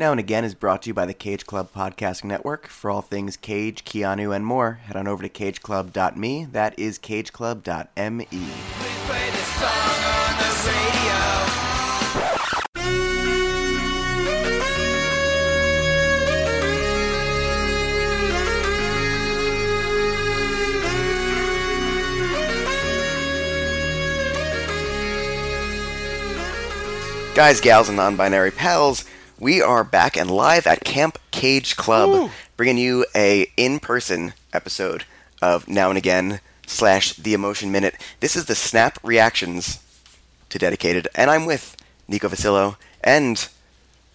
Now and Again is brought to you by the Cage Club Podcasting Network. For all things Cage, Keanu, and more, head on over to cageclub.me. That is cageclub.me. Guys, gals, and non binary pals, we are back and live at Camp Cage Club, bringing you a in person episode of Now and Again slash The Emotion Minute. This is the Snap Reactions to Dedicated, and I'm with Nico Vasillo and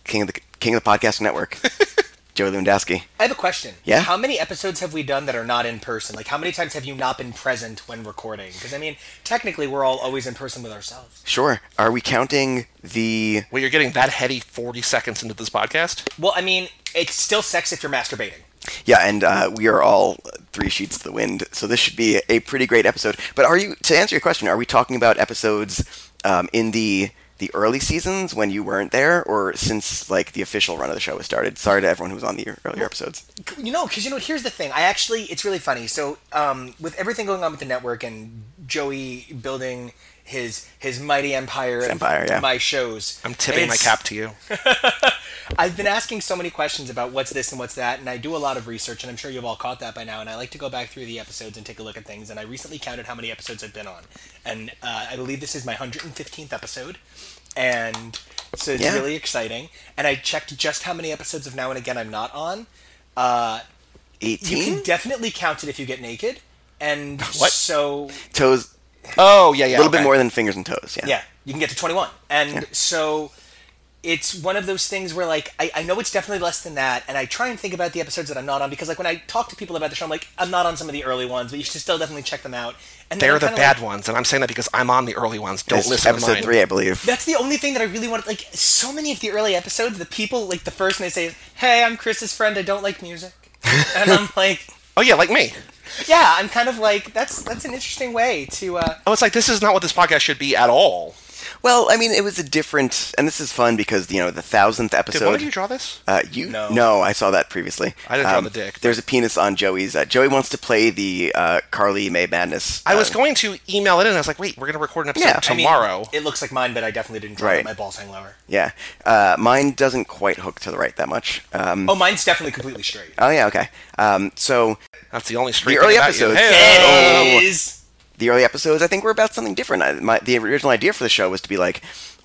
King of the King of the Podcast Network, Joey Lewandowski. I have a question. Yeah? How many episodes have we done that are not in person? Like, how many times have you not been present when recording? Because, I mean, technically, we're all always in person with ourselves. Sure. Are we counting the Well, you're getting that heady 40 seconds into this podcast? Well, I mean, it's still sex if you're masturbating. Yeah, and uh, we are all three sheets to the wind, so this should be a pretty great episode. But are you to answer your question? Are we talking about episodes um, in the the early seasons when you weren't there, or since like the official run of the show has started? Sorry to everyone who was on the earlier episodes. You know, because, you know, here's the thing. I actually, it's really funny. So, um, with everything going on with the network and Joey building his his mighty empire, of empire, yeah. my shows, I'm tipping my cap to you. I've been asking so many questions about what's this and what's that, and I do a lot of research, and I'm sure you've all caught that by now. And I like to go back through the episodes and take a look at things. And I recently counted how many episodes I've been on, and uh, I believe this is my 115th episode, and so it's Yeah. really exciting. And I checked just how many episodes of Now and Again I'm not on. Uh, you can definitely count it if you get naked, and What? so toes, Oh, yeah, yeah. a little bit more than fingers and toes. Yeah. yeah, you can get to 21. And so it's one of those things where, like, I, I know it's definitely less than that, and I try and think about the episodes that I'm not on because, like, when I talk to people about the show, I'm like, I'm not on some of the early ones, but you should still definitely check them out. And They're the bad like, ones, and I'm saying that because I'm on the early ones. Don't It's listen to episode mine. three, I believe. That's the only thing that I really want. Like, so many of the early episodes, the people, like, the first thing they say is, Hey, I'm Chris's friend, I don't like music. and I'm like, Oh, yeah, like me. Yeah, I'm kind of like, that's that's an interesting way to, uh, Oh, it's like this is not what this podcast should be at all. Well, I mean, it was a different, and this is fun because you know the thousandth episode. Did episode. one of you draw this? Uh, you No. I saw that previously. Um, I didn't draw the dick, There's a penis on Joey's. Uh, Joey wants to play the uh, Carly May Madness. I was uh, going to email it in. I was like, wait, we're going to record an episode Yeah, I I mean, tomorrow. it looks like mine, but I definitely didn't draw Right. it. My balls hang lower. Yeah, uh, mine doesn't quite hook to the right that much. Um, Oh, mine's definitely completely straight. oh yeah, okay. Um, so That's the only straight the early about episodes- You. Hey, Oh. It is. The early episodes, I think, were about something different. I, my, the original idea for the show was to be like,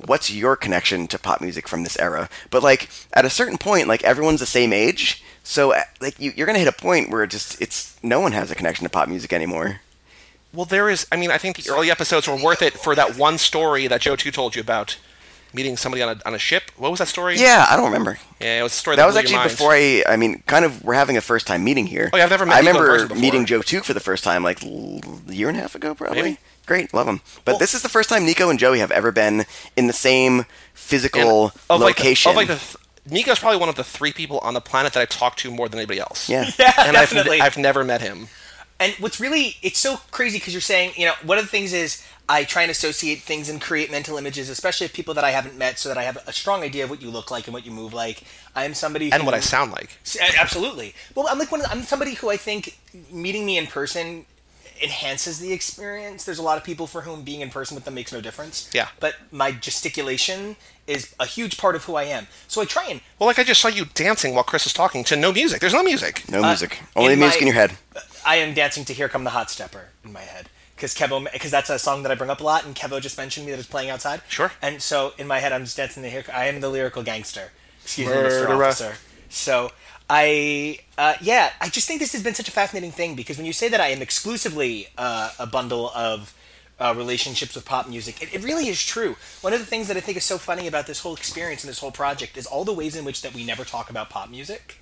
what's your connection to pop music from this era? But like at a certain point, like everyone's the same age, so uh, like you, you're gonna hit a point where just it's no one has a connection to pop music anymore. Well, there is. I mean, I think the early episodes were worth it for that one story that Joe Two told you about meeting somebody on a, on a ship. What was that story? Yeah, I don't remember. Yeah, it was a story That was actually before I. I mean, kind of. We're having a first time meeting here. Oh, yeah, I've never met I Nico in remember meeting Joe Took for the first time, like l- a year and a half ago, probably. Maybe. Great, love him. But Well- this is the first time Nico and Joey have ever been in the same physical of location. Like the, of like the, th- Nico's probably one of the three people on the planet that I talk to more than anybody else. yeah. Yeah, and I've, definitely. n- I've never met him. And what's really it's so crazy because you're saying, you know, one of the things is I try and associate things and create mental images, especially of people that I haven't met, so that I have a strong idea of what you look like and what you move like. I am somebody And who, what I sound like. Absolutely. Well, I'm like one. Of, I'm somebody who I think meeting me in person enhances the experience. There's a lot of people for whom being in person with them makes no difference. Yeah. But my gesticulation is a huge part of who I am. So I try and Well, like I just saw you dancing while Chris was talking to no music. There's no music. No Uh, music. Only in music my- in your head. I am dancing to "Here Come the Hot Stepper" in my head because Kevo because that's a song that I bring up a lot, and Kevo just mentioned me that it's playing outside. Sure. And so in my head, I'm just dancing to "Here." I am the lyrical gangster. Excuse me, Mr. Murderer. Officer. So I, uh, yeah, I just think this has been such a fascinating thing because when you say that I am exclusively uh, a bundle of uh, relationships with pop music, it, it really is true. One of the things that I think is so funny about this whole experience and this whole project is all the ways in which that we never talk about pop music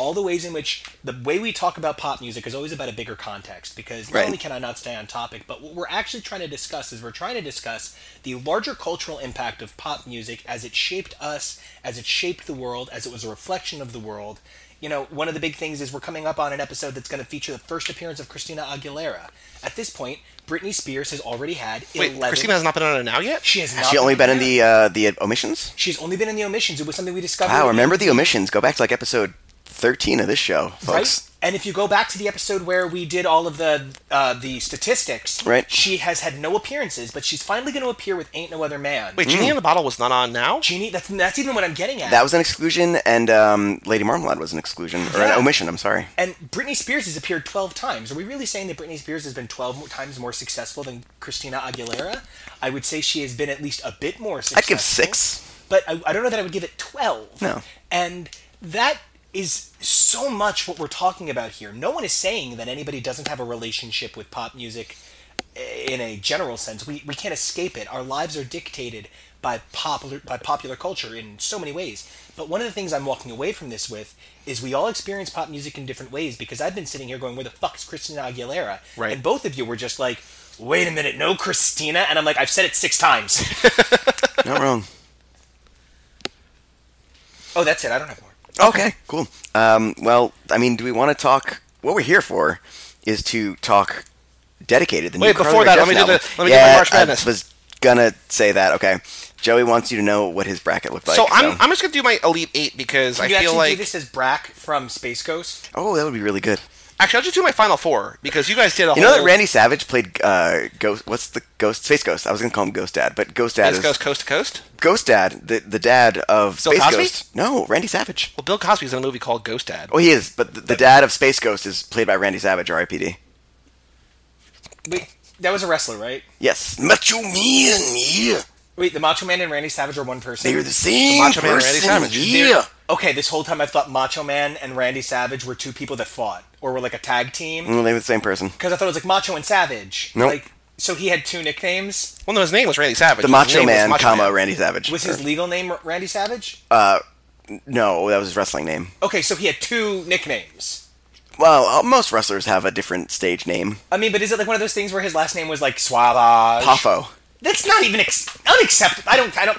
all the ways in which the way we talk about pop music is always about a bigger context because not Right. only can I not stay on topic, but what we're actually trying to discuss is we're trying to discuss the larger cultural impact of pop music as it shaped us, as it shaped the world, as it was a reflection of the world you know, one of the big things is we're coming up on an episode that's going to feature the first appearance of Christina Aguilera. At this point, Britney Spears has already had Wait, 11. Christina has not been on it now yet. she has not Has she only been in the uh, the omissions? She's only been in the omissions. It was something we discovered. Wow, remember the omissions? Go back to like episode thirteen of this show, folks. Right? And if you go back to the episode where we did all of the uh, the statistics, Right. she has had no appearances, but she's finally going to appear with "Ain't No Other Man." Wait, Genie in the Bottle was not on now. Genie, that's that's even what I'm getting at. That was an exclusion, and um, Lady Marmalade was an exclusion or Yeah. an omission. I'm sorry. and Britney Spears has appeared 12 times. Are we really saying that Britney Spears has been 12 times more successful than Christina Aguilera? I would say she has been at least a bit more successful. I'd give six. But I, I don't know that I would give it 12. No. And that is so much what we're talking about here. No one is saying that anybody doesn't have a relationship with pop music eh, in a general sense. We, we can't escape it. Our lives are dictated by popular by popular culture in so many ways. But one of the things I'm walking away from this with is we all experience pop music in different ways because I've been sitting here going, where the fuck is Christina Aguilera? Right. And both of you were just like, wait a minute, no Christina? And I'm like, I've said it six times. Not wrong. oh, that's it. I don't have more. Okay, cool. Um, well, I mean, do we want to talk? What we're here for is to talk dedicated. The new Wait, Carly before that, let me Jepsen do the- let me do yeah, my March Madness. I was gonna say that. Okay, Joey wants you to know what his bracket looked like. so I'm, I'm just gonna do my elite eight because Can I you feel actually like do this is Brak from Space Ghost? oh, that would be really good. Actually I'll just do my final four because you guys did a You whole know that Randy Savage played uh, Ghost. What's the Ghost? Space Ghost. I was gonna call him Ghost Dad, but Ghost Dad Space is Ghost Coast to Coast. Ghost Dad, the the dad of Bill Space Cosby? Ghost. No, Randy Savage. Well, Bill Cosby's in a movie called Ghost Dad. Oh, he is, but the, the dad of Space Ghost is played by Randy Savage, R.I.P.D. Wait, that was a wrestler, right? Yes, Macho Man. Yeah, Wait, the Macho Man and Randy Savage are one person. they're the same Macho Man and person. Randy Savage. Yeah. Okay, this whole time I thought Macho Man and Randy Savage were two people that fought or were like a tag team Well, they were the same person. because I thought it was like Macho and Savage. Nope. Like, so he had two nicknames. Well, no, his name was Randy Savage. The His Macho name was Man, Macho comma Man. Randy Savage. Was his legal name Randy Savage? Uh, no, that was his wrestling name. Okay, so he had two nicknames. Well, uh, most wrestlers have a different stage name. I mean, but is it like one of those things where his last name was like Suavage? Poffo. That's not even ex- unacceptable. I don't. I don't.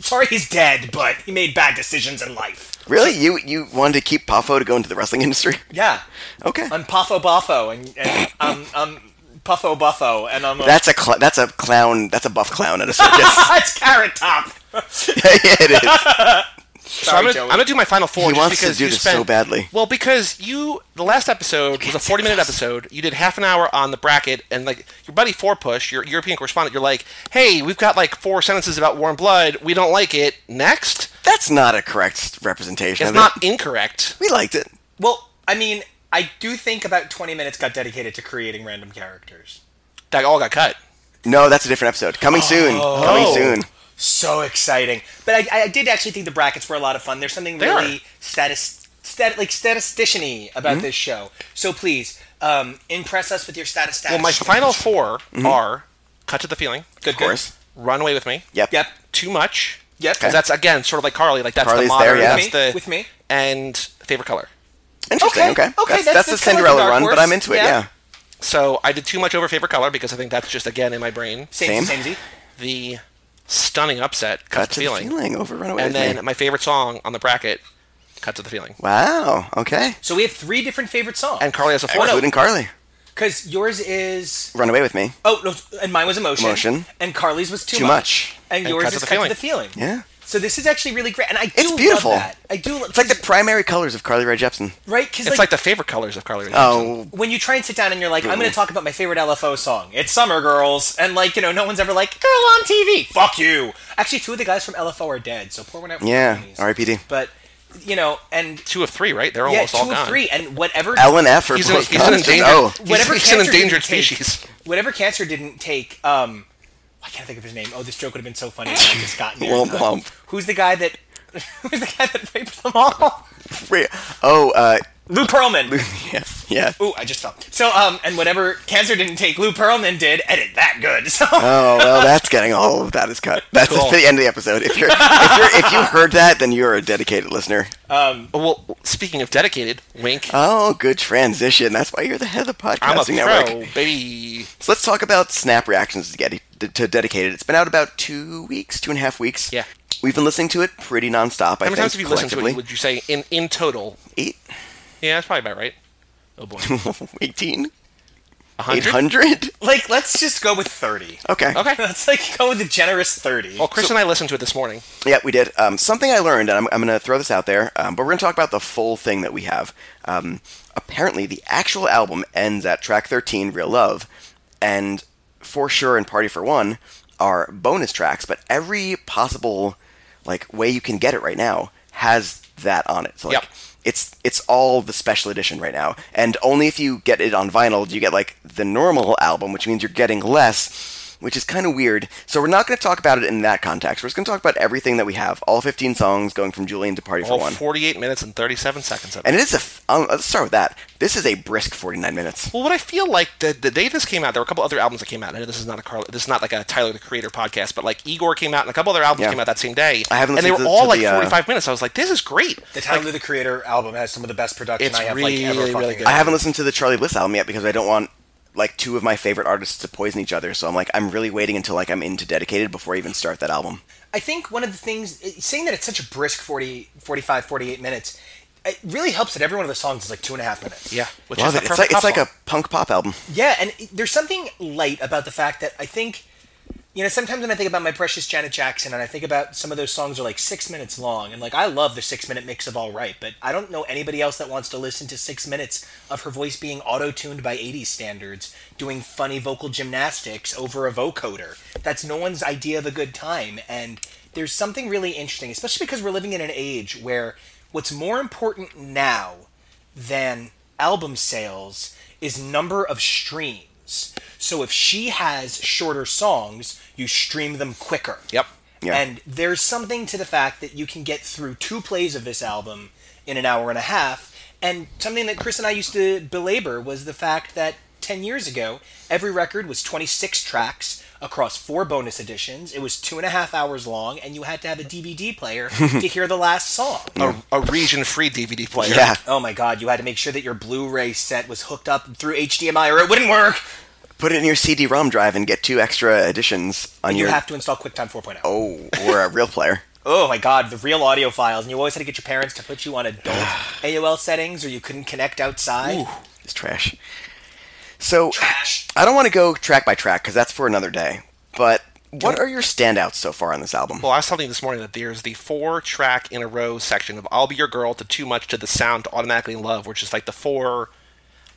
Sorry, he's dead, but he made bad decisions in life. Really? You you wanted to keep Poffo to go into the wrestling industry? Yeah, Okay. I'm Poffo Boffo, and, and I'm, I'm Puffo Buffo, and I'm. A, That's a cl- that's a clown. That's a buff clown at a circus. that's Carrot Top. yeah, it is. So I'm, gonna, Joey. I'm gonna do my final four. He just wants to do you this spent, so badly. Well, because you, the last episode was a 40 minute episode. You did half an hour on the bracket, and like your buddy Four Push, your European correspondent, you're like, hey, we've got like four sentences about Warm Blood. We don't like it. Next, That's not a correct representation. it's of not It. incorrect. We liked it. Well, I mean, I do think about 20 minutes got dedicated to creating random characters. That all got cut. No, that's a different episode. Coming soon. Coming Oh. soon. So exciting! But I, I did actually think the brackets were a lot of fun. There's something They really are. status, stat, like statistician-y about this show. So please, um, impress us with your status. Well, my final 4 are Cut to the Feeling, good, Of course. Run Away with Me, Yep. Yep. Too Much. Yep. 'cause That's again sort of like Carly, like that's Carly's the modern, there, yeah. that's With me, the with me. and favorite color. Interesting. Okay, Okay. okay, That's, that's- that's, that's the kinda like a Cinderella run, but. I'm into it. Yeah. Yeah. So I did too much over favorite color because I think that's just again in my brain. Same, Same. same. The stunning upset, Cut cut to the feeling, the feeling. Over Runaway and with then Me. my favorite song on the bracket, cut to the feeling. Wow. Okay. So we have three different favorite songs. And Carly has a oh, fourth. Including Carly. because yours is Run away with me. oh no, and mine was emotion. Emotion. And Carly's was too, Too much. And And yours Cut to is the cut Feeling. to the feeling. Yeah. So this is actually really great, and I do It's beautiful. love that. I do. It's like the primary colors of Carly Rae Jepsen. right because It's like, the favorite colors of Carly. Rae Jepsen. Oh, when you try and sit down and you're like, I'm going to talk about my favorite LFO song. It's Summer Girls, and like you know, no one's ever like girl on TV. Fuck you. Actually, two of the guys from LFO are dead, so poor one out. yeah. Goonies. R.I.P.D. But you know, and two of three, right? They're yeah, almost all two gone. of three, and whatever L and F are He's, an, both he's an constant. endangered. Oh. he's- whatever he's, an endangered didn't take- species. whatever cancer didn't take. Um, I can't think of his name. Oh, this joke would have been so funny if I just gotten there. Womp womp. Who's the guy that? Who's the guy that raped them all? Wait, Oh, uh, Lou Pearlman. yeah, yeah. Ooh, I just fell. So, um, and whatever cancer didn't take, Lou Pearlman did. Edit that good. So, Oh well, that's getting all of that is cut. That's Cool. the end of the episode. If you're if you're if you heard that, then you're a dedicated listener. Um, Well, speaking of dedicated, wink. Oh, good transition. That's why you're the head of the I'm a podcasting pro, network. baby. So let's talk about snap reactions to get to dedicated. It's been out about two weeks, two and a half weeks. Yeah. We've been listening to it pretty nonstop. How many times have you listened to it? Would you say in in total? Eight, Yeah, that's probably about right. Oh boy, 18, hundred. 800? Like, let's just go with 30. Okay. Okay. Let's like go with a generous 30. Well, Chris and I listened to it this morning. Yeah, we did. Um, something I learned, and I'm, I'm going to throw this out there, um, but we're going to talk about the full thing that we have. Um, apparently, the actual album ends at track 13, Real Love, and For Sure and Party for One are bonus tracks, but every possible like way you can get it right now has that on it. So like, Yep. It's it's all the special edition right now, and only if you get it on vinyl do you get like the normal album, which means you're getting less. Which is kind of weird. So we're not going to talk about it in that context. We're just going to talk about everything that we have, all 15 songs going from Julian to Party for All One. 48 minutes and 37 seconds of it. And it is a. F- um, let's start with that. This is a brisk 49 minutes. Well, what I feel like the, the day this came out, there were a couple other albums that came out. I know this is not a Carl, this is not like a Tyler the Creator podcast, but like Igor came out and a couple other albums Yeah. came out that same day. I haven't and they were listened to- all to like the, uh, 45 minutes. I was like, this is great. The Tyler the Creator album has some of the best production I have really, like ever really fucking good. I haven't listened to the Charly Bliss album yet because I don't want like two of my favorite artists to poison each other. So I'm like, I'm really waiting until like I'm into Dedicated before I even start that album. I think one of the things, saying that it's such a brisk 40, 45, 48 minutes, it really helps that every one of the songs is like two and a half minutes. Yeah, which Love is it. It's like it's like a punk pop album. Yeah, and it- there's something light about the fact that I think, you know, sometimes when I think about my precious Janet Jackson and I think about some of those songs are like six minutes long, and like I love the six minute mix of All Right, but I don't know anybody else that wants to listen to six minutes of her voice being auto tuned by 80s standards, doing funny vocal gymnastics over a vocoder. That's no one's idea of a good time, and there's something really interesting, especially because we're living in an age where what's more important now than album sales is number of streams. So if she has shorter songs, you stream them quicker. Yep. Yeah. And there's something to the fact that you can get through two plays of this album in an hour and a half. And something that Chris and I used to belabor was the fact that 10 years ago, every record was 26 tracks across four bonus editions. It was two and a half hours long, and you had to have a DVD player to hear the last song. a, a region-free DVD player. Yeah. Oh my god, you had to make sure that your Blu-ray set was hooked up through HDMI or it wouldn't work. Put it in your CD-ROM drive and get two extra editions on And you have to install QuickTime 4.0. oh or a real player. Oh my god, the real audio files. And you always had to get your parents to put you on adult AOL settings or you couldn't connect outside. It's trash. So Trash. I don't want to go track by track because that's for another day. But what are your standouts so far on this album? Well, I was telling you this morning that there's the four track in a row section of I'll Be Your Girl to Too Much to the Sound to Automatically in Love, which is like the four.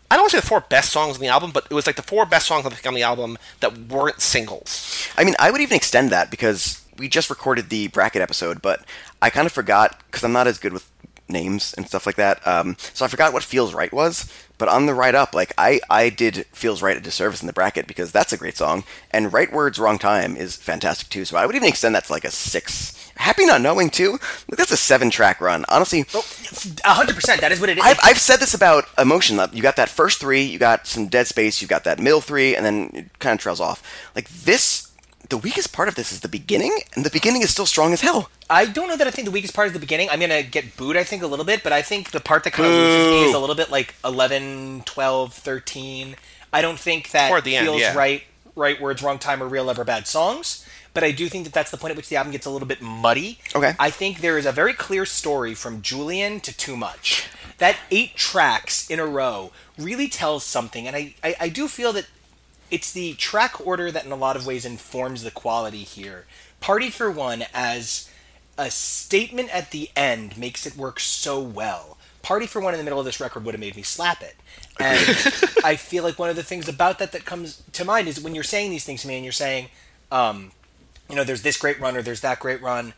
I don't want to say the four best songs on the album, but it was like the four best songs on the album that weren't singles. I mean, I would even extend that because we just recorded the bracket episode, but I kind of forgot because I'm not as good with names and stuff like that. Um, so I forgot what "Feels Right" was. But on the write up, like I, I did "Feels Right" a disservice in the bracket because that's a great song, and "Right Words, Wrong Time" is fantastic too. So I would even extend that to like a six. Happy Not Knowing too. Like, that's a seven track run. Honestly, oh, A hundred percent. That is what it is. I've, I've said this about emotion. You got that first three, you got some dead space, you got that middle three, and then it kind of trails off. Like this, the weakest part of this is the beginning, and the beginning is still strong as hell. I don't know that I think the weakest part is the beginning. I'm gonna get booed. I think a little bit, but I think the part that kind of loses me is a little bit like 11, 12, 13. I don't think that the end, feels yeah. right. Right words, wrong time, or real ever bad songs. But I do think that that's the point at which the album gets a little bit muddy. Okay. I think there is a very clear story from Julian to Too Much. That eight tracks in a row really tells something, and I, I, I do feel that it's the track order that in a lot of ways informs the quality here. Party for One as a statement at the end makes it work so well. Party for One in the middle of this record would have made me slap it. And I feel like one of the things about that that comes to mind is when you're saying these things to me and you're saying, um, you know, there's this great run or there's that great run.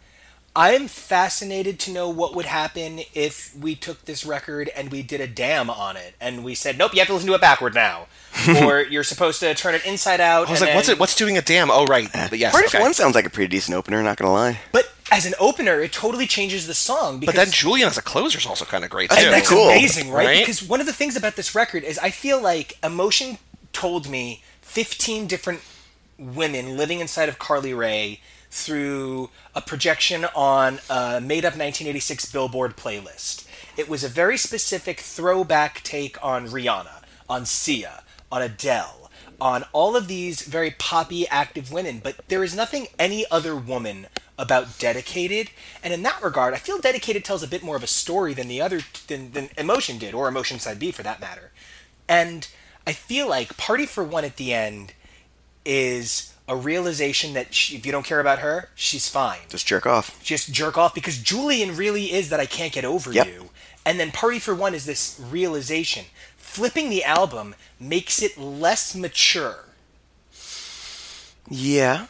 I'm fascinated to know what would happen if we took this record and we did a dam on it and we said, nope, you have to listen to it backward now. or you're supposed to turn it inside out. I was and like, what's it? What's doing a damn? Oh, right. Uh, but yes. Party okay. for One sounds like a pretty decent opener, not gonna lie. But as an opener, it totally changes the song. Because But then Julian as a closer is also kind of great That's too. And that's cool. amazing, right? Right? Because one of the things about this record is I feel like Emotion told me 15 different women living inside of Carly Rae through a projection on a made up 1986 Billboard playlist. It was a very specific throwback take on Rihanna, on Sia, on Adele, on all of these very poppy, active women, but there is nothing any other woman about Dedicated, and in that regard, I feel Dedicated tells a bit more of a story than the other than, than Emotion did, or Emotion Side B for that matter. And I feel like Party for One at the end is a realization that she, if you don't care about her, she's fine. Just jerk off. Just jerk off because Julian really is that I can't get over Yep. you. And then Party for One is this realization. Flipping the album makes it less mature. Yeah.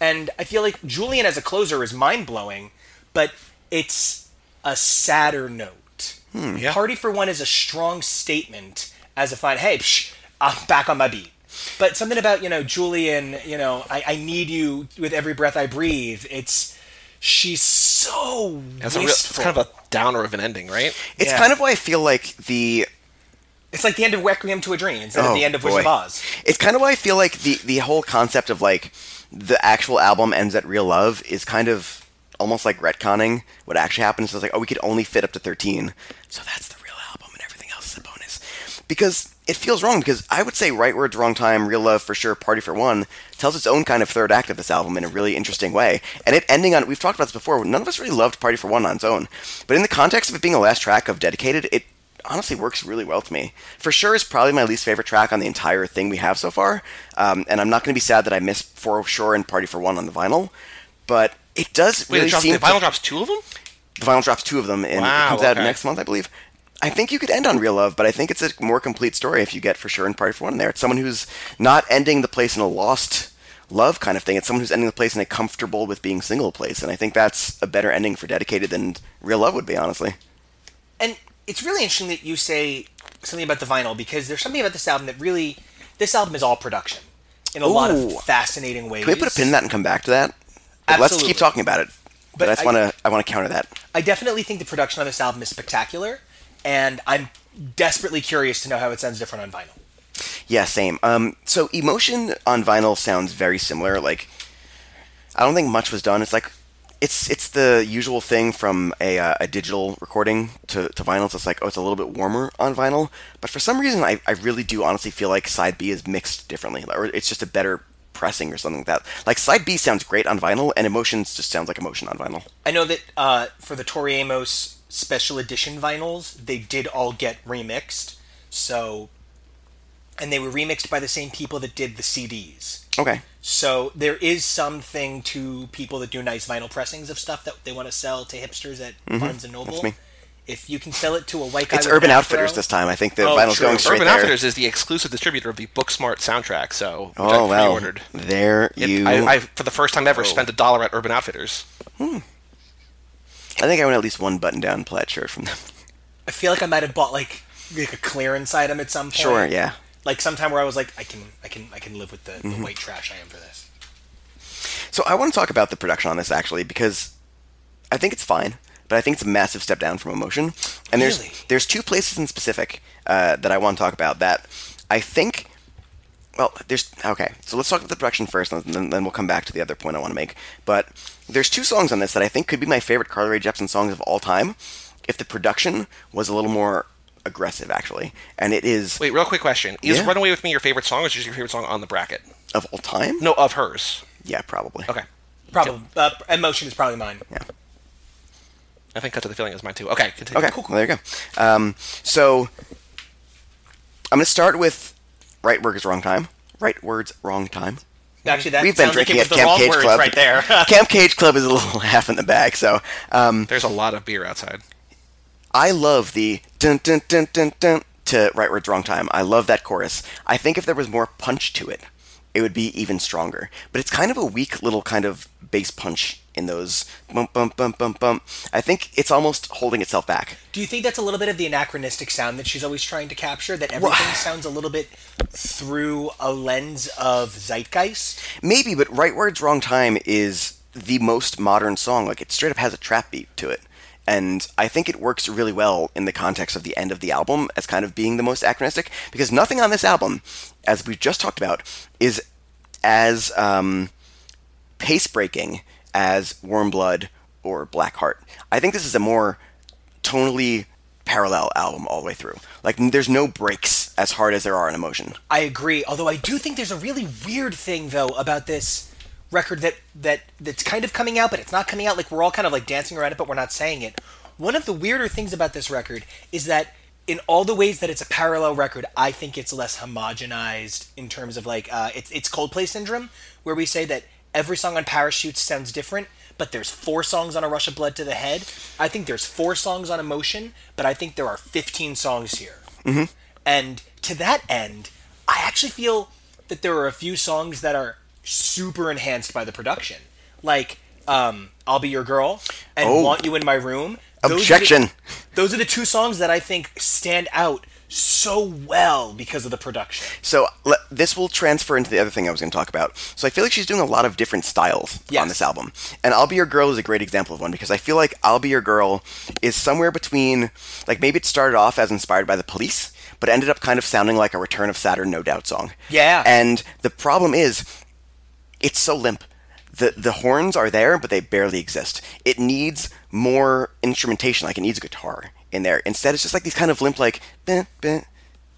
And I feel like Julian as a closer is mind blowing, but it's a sadder note. Hmm, yeah. Party for One is a strong statement as a fine, hey, psh, I'm back on my beat. But something about, you know, Julian, you know, I, I need you with every breath I breathe. It's, she's so That's a real, it's kind of a downer of an ending, right? It's Yeah. kind of why I feel like the It's like the end of Requiem to a Dream instead Oh, of the end of Wizard boy. of Oz. It's kind of why I feel like the the whole concept of like the actual album ends at real love is kind of almost like retconning what actually happens. So it's like, oh, we could only fit up to thirteen, so that's the real album, and everything else is a bonus. Because it feels wrong. Because I would say right words, wrong time, real love for sure, party for one tells its own kind of third act of this album in a really interesting way. And it ending on we've talked about this before. None of us really loved Party for One on its own, but in the context of it being a last track of Dedicated, it honestly works really well to me. For sure, is probably my least favorite track on the entire thing we have so far. Um, and I'm not going to be sad that I missed For Sure and Party for One on the vinyl, but it does Wait, really it drops, seem the vinyl to, drops two of them? the vinyl drops two of them, and Wow, it comes out next month, I believe. I think you could end on Real Love, but I think it's a more complete story if you get For Sure and Party for One there. It's someone who's not ending the place in a lost love kind of thing. It's someone who's ending the place in a comfortable with being single place, and I think that's a better ending for Dedicated than Real Love would be, honestly. And it's really interesting that you say something about the vinyl because there's something about this album that really, this album is all production in a lot of fascinating ways. Can we put a pin in that and come back to that? Let's keep talking about it. But, But I just want to I want to counter that. I definitely think the production on this album is spectacular, and I'm desperately curious to know how it sounds different on vinyl. Yeah, same. Um, so emotion on vinyl sounds very similar. Like, I don't think much was done. It's like, it's it's the usual thing from a, uh, a digital recording to, to vinyl. It's like, oh, it's a little bit warmer on vinyl. But for some reason, I, I really do honestly feel like side B is mixed differently, or it's just a better pressing or something like that. Like side B sounds great on vinyl, and emotions just sounds like emotion on vinyl. I know that uh, for the Tori Amos special edition vinyls, they did all get remixed. So, and they were remixed by the same people that did the CDs. Okay. So there is something to people that do nice vinyl pressings of stuff that they want to sell to hipsters at Barnes and Noble. Mm-hmm. me. If you can sell it to a white guy, It's with an Urban afro- Outfitters this time. I think the Oh, vinyl's true. going straight Urban there. Outfitters is the exclusive distributor of the Booksmart soundtrack, so which Oh I well, pre-ordered. there It- you. I, I, for the first time ever, Oh. spent a dollar at Urban Outfitters. I think I want at least one button-down plaid shirt from them. I feel like I might have bought like like a clearance item at some point. Sure, yeah. Like sometime where I was like, I can, I can, I can live with the, Mm-hmm. the white trash I am for this. So I want to talk about the production on this actually because I think it's fine, but I think it's a massive step down from Emotion. And Really? there's there's two places in specific uh, that I want to talk about that I think. Well, there's okay. So let's talk about the production first, and then, then we'll come back to the other point I want to make. But there's two songs on this that I think could be my favorite Carly Rae Jepsen songs of all time, if the production was a little more aggressive, actually. And it is Wait, real quick question: Is Yeah. "Runaway with Me" your favorite song, or is it your favorite song on the bracket? of all time. No, of hers. Yeah, probably. Okay, Probably, uh, emotion is probably mine. Yeah. I think "Cut to the Feeling" is mine too. Okay, continue. Okay, well, there you go. Um, so I'm going to start with right words, wrong time. Right words, wrong time. Actually, that We've been sounds like drinking it at was the Camp wrong Cage words Club. right there. Camp Cage Club is a little half in the bag. So um, There's a lot of beer outside. I love the dun dun dun dun dun to right words, wrong time. I love that chorus. I think if there was more punch to it, it would be even stronger. But it's kind of a weak little kind of bass punch in those bump bump bump bump bump. I think it's almost holding itself back. Do you think that's a little bit of the anachronistic sound that she's always trying to capture? That everything sounds a little bit through a lens of zeitgeist? Maybe, but Right Words, Wrong Time is the most modern song. Like, it straight up has a trap beat to it. And I think it works really well in the context of the end of the album as kind of being the most anachronistic, because nothing on this album, as we've just talked about, is as um, pace breaking as Warm Blood or Black Heart. I think this is a more tonally parallel album all the way through. Like, there's no breaks as hard as there are in Emotion. I agree. Although I do think there's a really weird thing though about this record that that that's kind of coming out, but it's not coming out. Like we're all kind of like dancing around it, but we're not saying it. One of the weirder things about this record is that in all the ways that it's a parallel record, I think it's less homogenized in terms of like uh, it's it's Coldplay syndrome, where we say that every song on Parachutes sounds different, but there's four songs on A Rush of Blood to the Head. I think there's four songs on Emotion, but I think there are 15 songs here. Mm-hmm. And to that end, I actually feel that there are a few songs that are super enhanced by the production, like um, "I'll Be Your Girl" and Oh. "Want You in My Room." Those are the- Objection. those are the two songs that I think stand out so well because of the production. So le- this will transfer into the other thing I was going to talk about. So I feel like she's doing a lot of different styles Yes. on this album, and "I'll Be Your Girl" is a great example of one because I feel like "I'll Be Your Girl" is somewhere between, like maybe it started off as inspired by the Police, but ended up kind of sounding like a Return of Saturn, No Doubt song. Yeah. And the problem is, it's so limp. The the horns are there, but they barely exist. It needs more instrumentation, like it needs a guitar in there. Instead, it's just like these kind of limp, like beh, beh,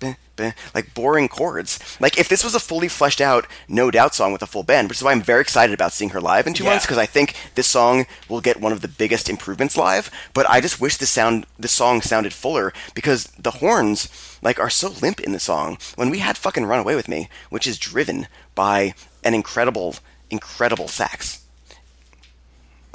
beh, like boring chords. Like if this was a fully fleshed out No Doubt song with a full band, which is why I'm very excited about seeing her live in two Yeah. months because I think this song will get one of the biggest improvements live. But I just wish this sound this song sounded fuller because the horns like are so limp in the song. When we had fucking Run Away with Me, which is driven by an incredible, incredible sax.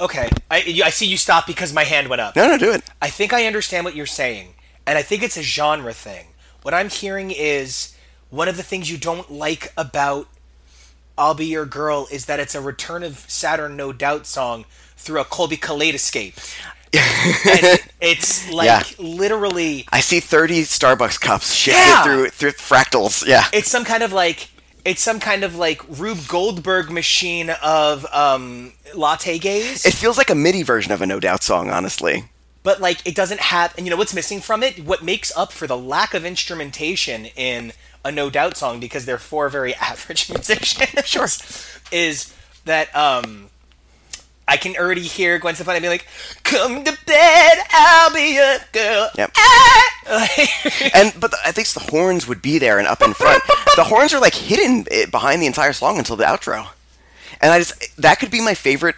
Okay, I, you- I see you stop because my hand went up. No, no, do it. I think I understand what you're saying, and I think it's a genre thing. What I'm hearing is one of the things you don't like about "I'll Be Your Girl" is that it's a Return of Saturn, No Doubt song through a Colby Kaleidoscape. and it's like Yeah. literally, I see 30 Starbucks cups shifted Yeah. through through fractals. Yeah. it's some kind of like, it's some kind of like Rube Goldberg machine of um, latte gaze. It feels like a MIDI version of a No Doubt song, honestly. but like it doesn't have and you know what's missing from it what makes up for the lack of instrumentation in a no doubt song because they're four very average musicians sure is that um I can already hear Gwen Stefani being like, "Come to bed, I'll be your girl." Yep. Ah! And but the, at least the horns would be there and up in front. the horns are like hidden eh, behind the entire song until the outro. And I just that could be my favorite.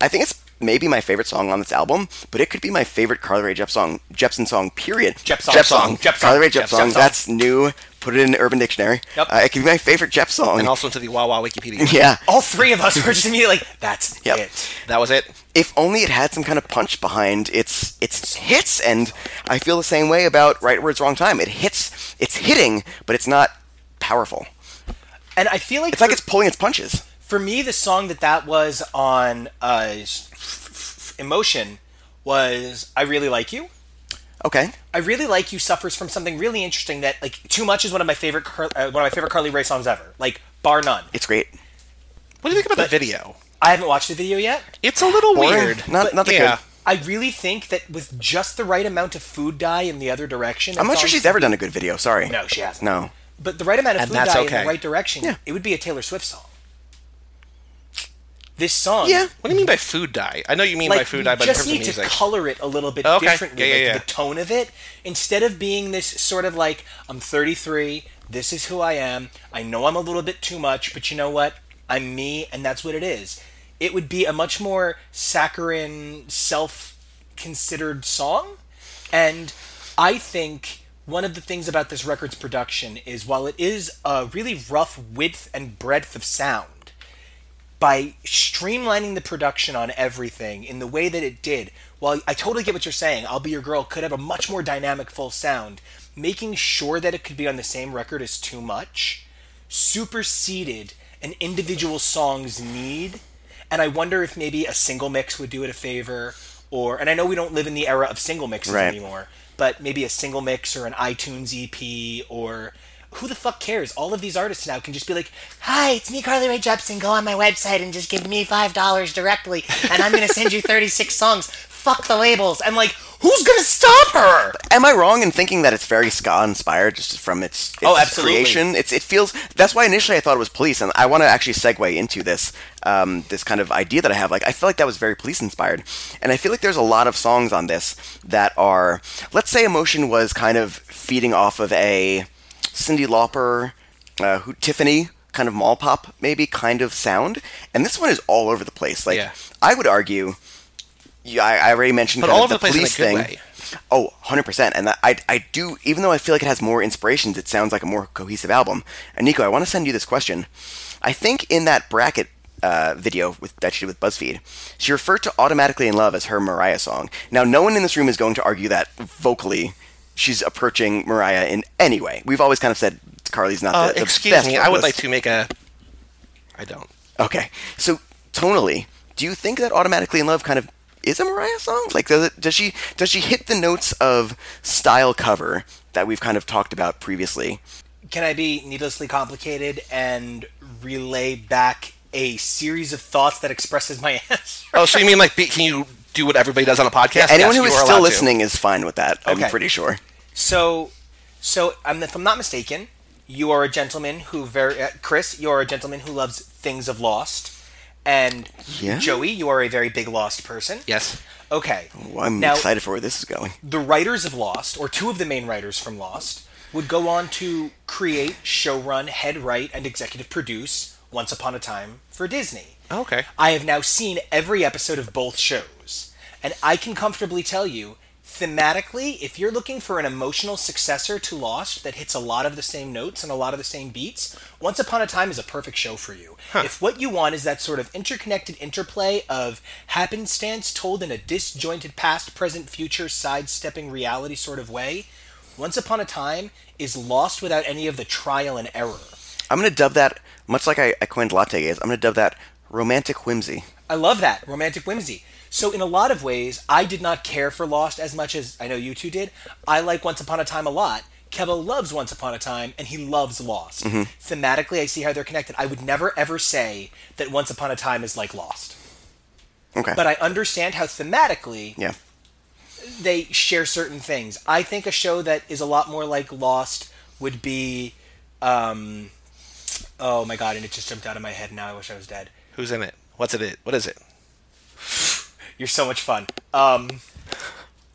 I think it's maybe my favorite song on this album, but it could be my favorite Carly Rae Jepsen song. Jepsen song. Period. Jep song. Jep Song. Jep song. Carly Rae Jep Jep song. That's new. Put it in the Urban Dictionary. Yep. Uh, it could be my favorite Jep song. and also into the Wawa Wikipedia. yeah. All three of us were just immediately like, "That's Yep. it." That was it. if only it had some kind of punch behind its its hits and I feel the same way about right words wrong time. It hits it's hitting, but it's not powerful. And I feel like It's like it's pulling its punches. For me, the song that that was on uh, Emotion was "I Really Like You." Okay. I really like you suffers from something really interesting that like too much is one of my favorite Car- uh, one of my favorite Carly Rae songs ever, like bar none. It's great. What do you think about the video? I haven't watched the video yet. It's a little Boring. weird. Not not that yeah. good. I really think that with just the right amount of food dye in the other direction, I'm not sure she's ever done a good video, sorry. No, she hasn't. No. But the right amount of And food dye in the right direction, Yeah. it would be a Taylor Swift song. This song, Yeah. What do you mean by food dye? I know you mean like by food dye, but just need to color it a little bit Okay. differently, Yeah, yeah, like yeah. the tone of it, instead of being this sort of like I'm 33, this is who I am. I know I'm a little bit too much, but you know what? I'm me, and that's what it is. It would be a much more saccharine, self-considered song, and I think one of the things about this record's production is while it is a really rough width and breadth of sound, by streamlining the production on everything in the way that it did, while I totally get what you're saying, I'll Be Your Girl could have a much more dynamic full sound, making sure that it could be on the same record is too much, superseded an individual song's need. And I wonder if maybe a single mix would do it a favor, or, and I know we don't live in the era of single mixes Right. anymore, but maybe a single mix or an iTunes EP or who the fuck cares? All of these artists now can just be like, "Hi, it's me, Carly Rae Jepsen. Go on my website and just give me five dollars directly, and I'm gonna send you 36 songs. Fuck the labels." And like, who's gonna stop her? Am I wrong in thinking that it's very ska inspired just from its, its Oh, absolutely. creation? It's it feels that's why initially I thought it was police, and I want to actually segue into this um, this kind of idea that I have. Like I feel like that was very police inspired, and I feel like there's a lot of songs on this that are let's say emotion was kind of feeding off of a Cyndi Lauper, uh, who Tiffany. kind of mall pop maybe kind of sound, and this one is all over the place. Like Yeah. I would argue, yeah, I, I already mentioned But all over the place in a police good thing. way. Oh, 100%. And I, I do, even though I feel like it has more inspirations, it sounds like a more cohesive album. And Nico, I want to send you this question. I think in that bracket uh, video with, that she did with BuzzFeed, she referred to Automatically in Love as her Mariah song. Now, no one in this room is going to argue that vocally she's approaching Mariah in any way. We've always kind of said Carly's not Uh, the, the excuse best me, I would like to make a. I don't. Okay. So tonally, do you think that "Automatically in Love" kind of is a Mariah song? Like, does it, does she does she hit the notes of style cover that we've kind of talked about previously? Can I be needlessly complicated and relay back a series of thoughts that expresses my answer? Oh, so you mean like, be, can you do what everybody does on a podcast? Anyone Yes, who you is are still allowed to. listening is fine with that. I'm Okay. pretty sure. So, so I'm, if I'm not mistaken, you are a gentleman who very uh, Chris, you are a gentleman who loves things of Lost, and Yeah. Joey, you are a very big Lost person. Yes. Okay. Well, I'm Now- excited for where this is going. the writers of Lost, or two of the main writers from Lost, would go on to create, showrun, head write, and executive produce Once Upon a Time for Disney. Okay. I have now seen every episode of both shows, and I can comfortably tell you, thematically, if you're looking for an emotional successor to Lost that hits a lot of the same notes and a lot of the same beats, Once Upon a Time is a perfect show for you. If what you want is that sort of interconnected interplay of happenstance told in a disjointed past, present, future, sidestepping reality sort of way, Once Upon a Time is lost without any of the trial and error. I'm going to dub that, much like I, I coined latte gaze, I'm going to dub that romantic whimsy. I love that romantic whimsy. So in a lot of ways, I did not care for Lost as much as I know you two did. I like Once Upon a Time a lot. Kevo loves Once Upon a Time, and he loves Lost. Thematically, I see how they're connected. I would never ever say that Once Upon a Time is like Lost, Okay. but I understand how thematically yeah. they share certain things. I think a show that is a lot more like Lost would be, um, oh my god, and it just jumped out of my head. Now I wish I was dead. Who's in it? What's it? What is it? You're so much fun. Um,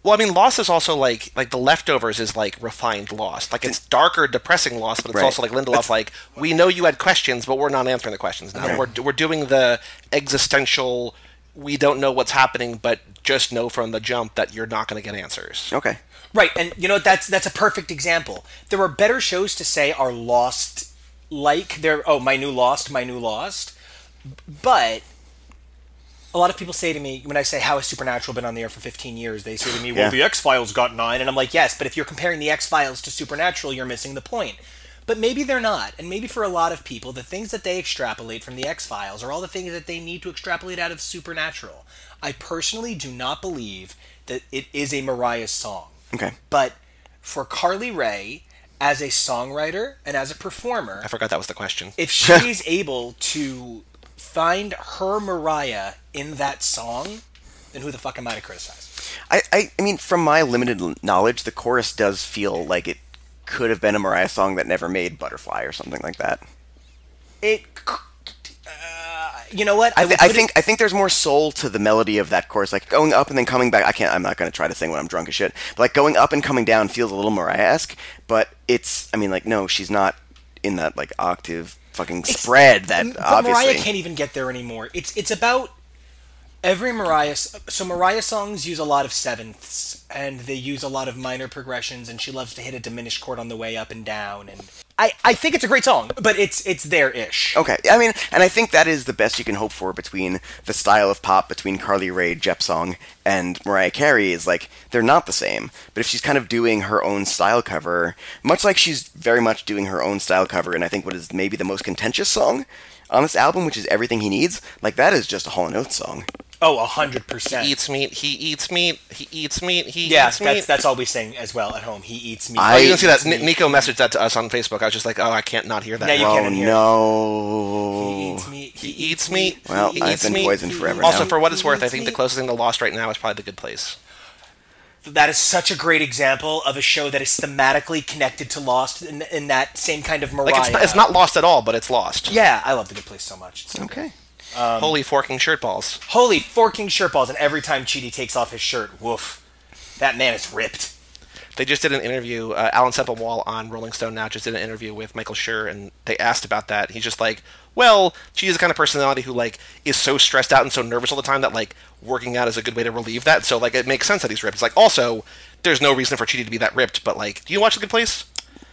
Well, I mean, Lost is also like like the leftovers is like refined Lost. Like it's darker, depressing Lost, but it's Right. also like Lindelof. Like we know you had questions, but we're not answering the questions now. Right. We're we're doing the existential. We don't know what's happening, but just know from the jump that you're not going to get answers. Okay. Right, and you know that's that's a perfect example. There are better shows to say are lost like they're oh my new lost, my new lost. But a lot of people say to me when I say how has Supernatural been on the air for 15 years, they say to me, "Well, Yeah. the X Files got nine. and I'm like, "Yes, but if you're comparing the X Files to Supernatural, you're missing the point." But maybe they're not, and maybe for a lot of people, the things that they extrapolate from the X Files are all the things that they need to extrapolate out of Supernatural. I personally do not believe that it is a Mariah song. Okay. But for Carly Rae, as a songwriter and as a performer, I forgot that was the question. if she's able to find her Mariah in that song, then who the fuck am I to criticize? I, I, I mean, from my limited knowledge, the chorus does feel like it could have been a Mariah song that never made Butterfly or something like that. It, uh, you know what? I, th- I put it- think I think there's more soul to the melody of that chorus, like going up and then coming back. I can't. I'm not going to try to sing when I'm drunk as shit. But like going up and coming down feels a little Mariah-esque. But it's. I mean, like no, she's not in that like octave fucking spread. That but obviously. Mariah can't even get there anymore. It's it's about every Mariah. So Mariah songs use a lot of sevenths, and they use a lot of minor progressions, and she loves to hit a diminished chord on the way up and down. And I I think it's a great song, but it's it's there ish. Okay, I mean, and I think that is the best you can hope for between the style of pop between Carly Rae Jepsong and Mariah Carey is like they're not the same. But if she's kind of doing her own style cover, much like she's very much doing her own style cover, and I think what is maybe the most contentious song on this album, which is Everything He Needs, like that is just a Hall & Oates song. Oh, a hundred percent. He eats meat. He eats meat. He eats meat. He Yeah, eats that's meat. that's all we sing as well at home. He eats meat. I- Oh, you can see that. Eats Ni- meat. Nico messaged that to us on Facebook. I was just like, oh, I can't not hear that. Yeah, you oh can't hear no! He eats meat. He eats meat. Well, he I've eats been meat. poisoned forever Also, now. for what it's worth, I eats think the closest thing to Lost right now is probably The Good Place. That is such a great example of a show that is thematically connected to Lost in, in that same kind of Mariah. Like it's not, it's not Lost at all, but it's Lost. Yeah, I love the Good Place so much. It's so Okay. Holy forking shirt balls. Holy forking shirt balls, and every time Chidi takes off his shirt, woof. That man is ripped. They just did an interview. Uh, Alan Sepinwall on Rolling Stone now just did an interview with Michael Schur, and they asked about that. He's just like, "Well, she is the kind of personality who like is so stressed out and so nervous all the time that like working out is a good way to relieve that. So like it makes sense that he's ripped. It's like also there's no reason for Chidi to be that ripped, but like, do you watch The Good Place?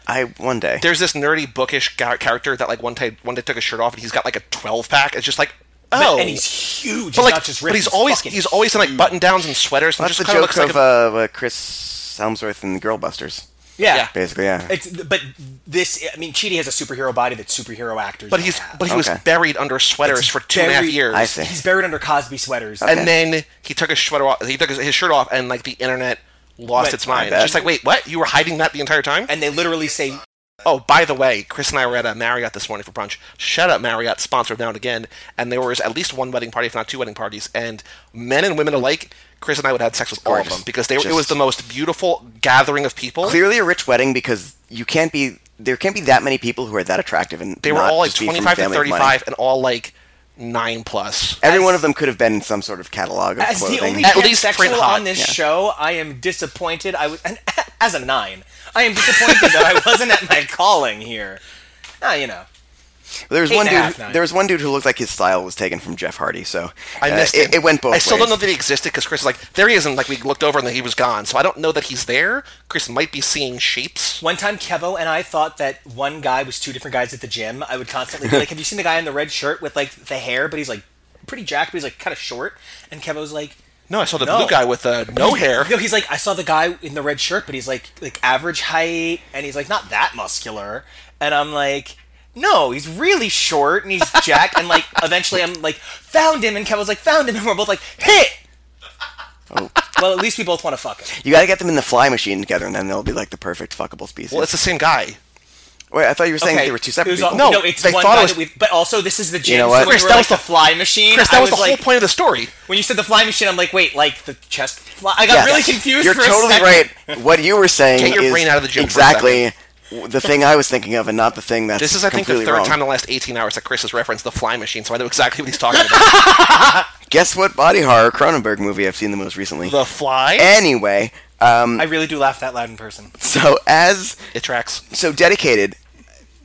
I one day. There's this nerdy bookish ga- character that like one day one day took his shirt off and he's got like a 12 pack. It's just like oh, and he's huge. but he's like, not just but ripped, he's always fucking he's always in like button downs and sweaters. And That's just the kind joke of looks of like a, uh, Chris Hemsworth and the Girlbusters. Yeah. Yeah. Basically, yeah. It's but this. I mean, Chidi has a superhero body that superhero actors. but he's have. but he was buried under sweaters It's for two buried- years. I see. He's buried under Cosby sweaters. Okay. And then he took his sweater off. He took his, his shirt off, and like the internet lost Went- its mind. It's just like, wait, what? You were hiding that the entire time? And they literally say, Oh, by the way, Chris and I were at a Marriott this morning for brunch. Shout out Marriott, sponsored now and again. And there was at least one wedding party, if not two wedding parties. And men and women alike, Chris and I would have sex with all of them because they were, it was the most beautiful gathering of people. Clearly a rich wedding because you can't be. There can't be that many people who are that attractive and They were all like just be from 25 to family of money. 35 and all like nine plus. Every As- one of them could have been in some sort of catalog of as clothing. the only At least transsexual print hot, on this yeah. show, I am disappointed. I was and as a nine. I am disappointed that I wasn't at my calling here. Ah, you know. There was eight one dude. half, there was one dude who looked like his style was taken from Jeff Hardy. So I uh, missed it, him. it went both I still ways. don't know that he existed because Chris is like, there he is, and like we looked over and then he was gone. So I don't know that he's there. Chris might be seeing shapes. One time, Kevo and I thought that one guy was two different guys at the gym. I would constantly be like, "Have you seen the guy in the red shirt with like the hair, but he's like pretty jacked, but he's like kind of short?" And Kevo's like, No, I saw the No. blue guy with uh, no hair. No, he's like, I saw the guy in the red shirt, but he's like like average height, and he's like not that muscular. And I'm like, no, he's really short and he's jacked. and like eventually, I'm like, found him, and Kevin's like, found him, and we're both like, hit. Oh. Well, at least we both want to fuck him. You got to get them in the fly machine together, and then they'll be like the perfect fuckable species. Well, it's the same guy. Wait, I thought you were saying Okay, they were two separate people. all- No, no, it's they one thought it was- that we. But also, this is the gym. You know so what? when Chris, you were that like was the fly machine. Chris, I that was the like, whole point of the story. When you said the fly machine, I'm like, wait, like the chest fly. I got Yeah. really confused. You're for totally second. right. What you were saying Get your is brain out of the gym for a exactly the thing I was thinking of, and not the thing that's This is, I think, the third wrong. time in the last 18 hours that Chris has referenced the fly machine, so I know exactly what he's talking about. Guess what body horror Cronenberg movie I've seen the most recently? the fly? Anyway, um, I really do laugh that loud in person. so as it tracks. so dedicated